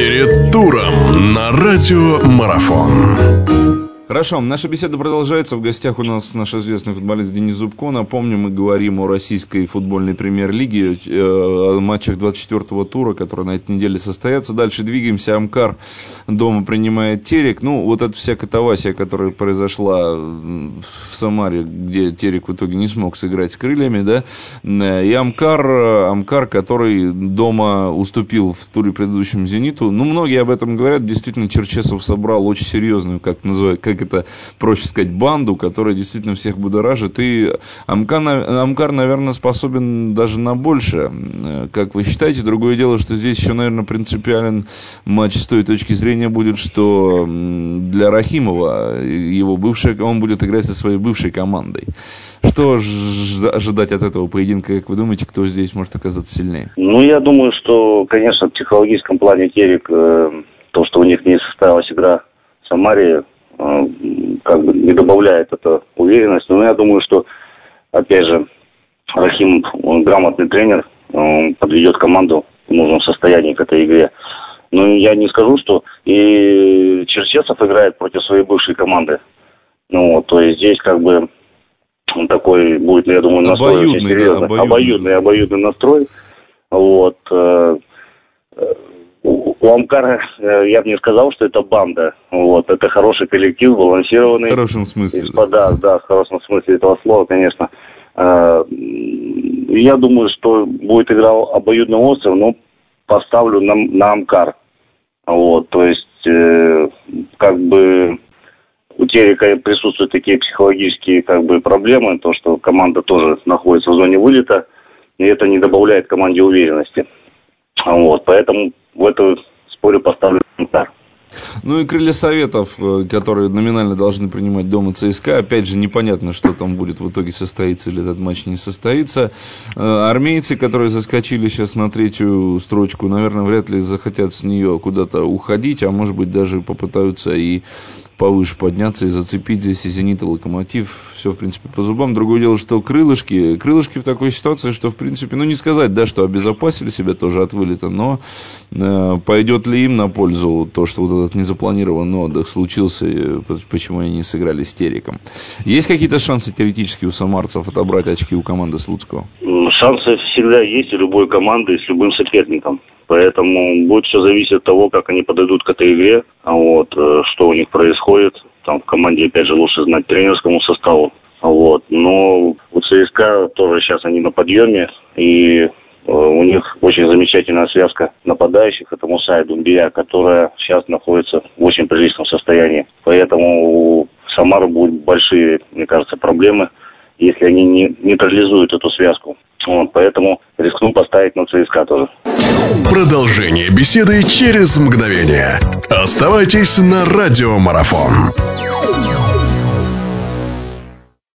Перед туром на радио Марафон. Хорошо, наша беседа продолжается. В гостях у нас наш известный футболист Денис Зубко. Напомню, мы говорим о российской футбольной премьер-лиге, э, о матчах 24-го тура, которые на этой неделе состоятся. Дальше двигаемся. Амкар дома принимает Терек. Ну, вот эта вся катавасия, которая произошла в Самаре, где Терек в итоге не смог сыграть с крыльями, да, э, и Амкар, Амкар, который дома уступил в туре предыдущем Зениту. Ну, многие об этом говорят. Действительно, Черчесов собрал очень серьезную, как называют, как это проще сказать, банду, которая действительно всех будоражит. И Амкар, Амкар, наверное, способен даже на больше. Как вы считаете? Другое дело, что здесь еще, наверное, принципиален матч с той точки зрения будет, что для Рахимова его бывшая, он будет играть со своей бывшей командой. Что ожидать от этого поединка, как вы думаете, кто здесь может оказаться сильнее? Ну, я думаю, что, конечно, в психологическом плане Терек, э, то, что у них не состоялась игра в Самаре, Э, как бы не добавляет это уверенности. Но я думаю, что, опять же, Рахим, он грамотный тренер, он подведет команду в нужном состоянии к этой игре. Но я не скажу, что и Черчесов играет против своей бывшей команды. Ну, вот, то есть здесь как бы он такой будет, я думаю, настрой обоюдный, очень серьезный. Да, обоюдный. обоюдный, обоюдный настрой. Вот. У Амкара э, я бы не сказал, что это банда. Вот, это хороший коллектив, балансированный. В хорошем смысле. Да, да, да в хорошем смысле этого слова, конечно. Э, я думаю, что будет игра обоюдно остров, но поставлю на, на Амкар. Вот, то есть, э, как бы у Терека присутствуют такие психологические как бы проблемы, то, что команда тоже находится в зоне вылета, и это не добавляет команде уверенности. Вот, поэтому в эту. Ну и крылья советов, э, которые номинально должны принимать дома ЦСКА. Опять же, непонятно, что там будет в итоге состоится или этот матч не состоится. Э, армейцы, которые заскочили сейчас на третью строчку, наверное, вряд ли захотят с нее куда-то уходить, а может быть даже попытаются и повыше подняться и зацепить здесь и «Зенит», и «Локомотив». Все, в принципе, по зубам. Другое дело, что крылышки, крылышки в такой ситуации, что, в принципе, ну, не сказать, да, что обезопасили себя тоже от вылета, но э, пойдет ли им на пользу то, что вот этот незапланированный отдых случился, почему они не сыграли с Териком. Есть какие-то шансы теоретически у самарцев отобрать очки у команды Слуцкого? Шансы всегда есть у любой команды с любым соперником. Поэтому будет все зависеть от того, как они подойдут к этой игре, а вот, э, что у них происходит. Там в команде, опять же, лучше знать тренерскому составу. Вот. Но у ЦСКА тоже сейчас они на подъеме, и э, у них очень замечательная связка нападающих. Это Муса и Думбия, которая сейчас находится в очень приличном состоянии. Поэтому у Самары будут большие, мне кажется, проблемы, если они не нейтрализуют эту связку. Вот, поэтому рискну поставить на ЦСКА тоже. Продолжение беседы через мгновение. Оставайтесь на радиомарафон.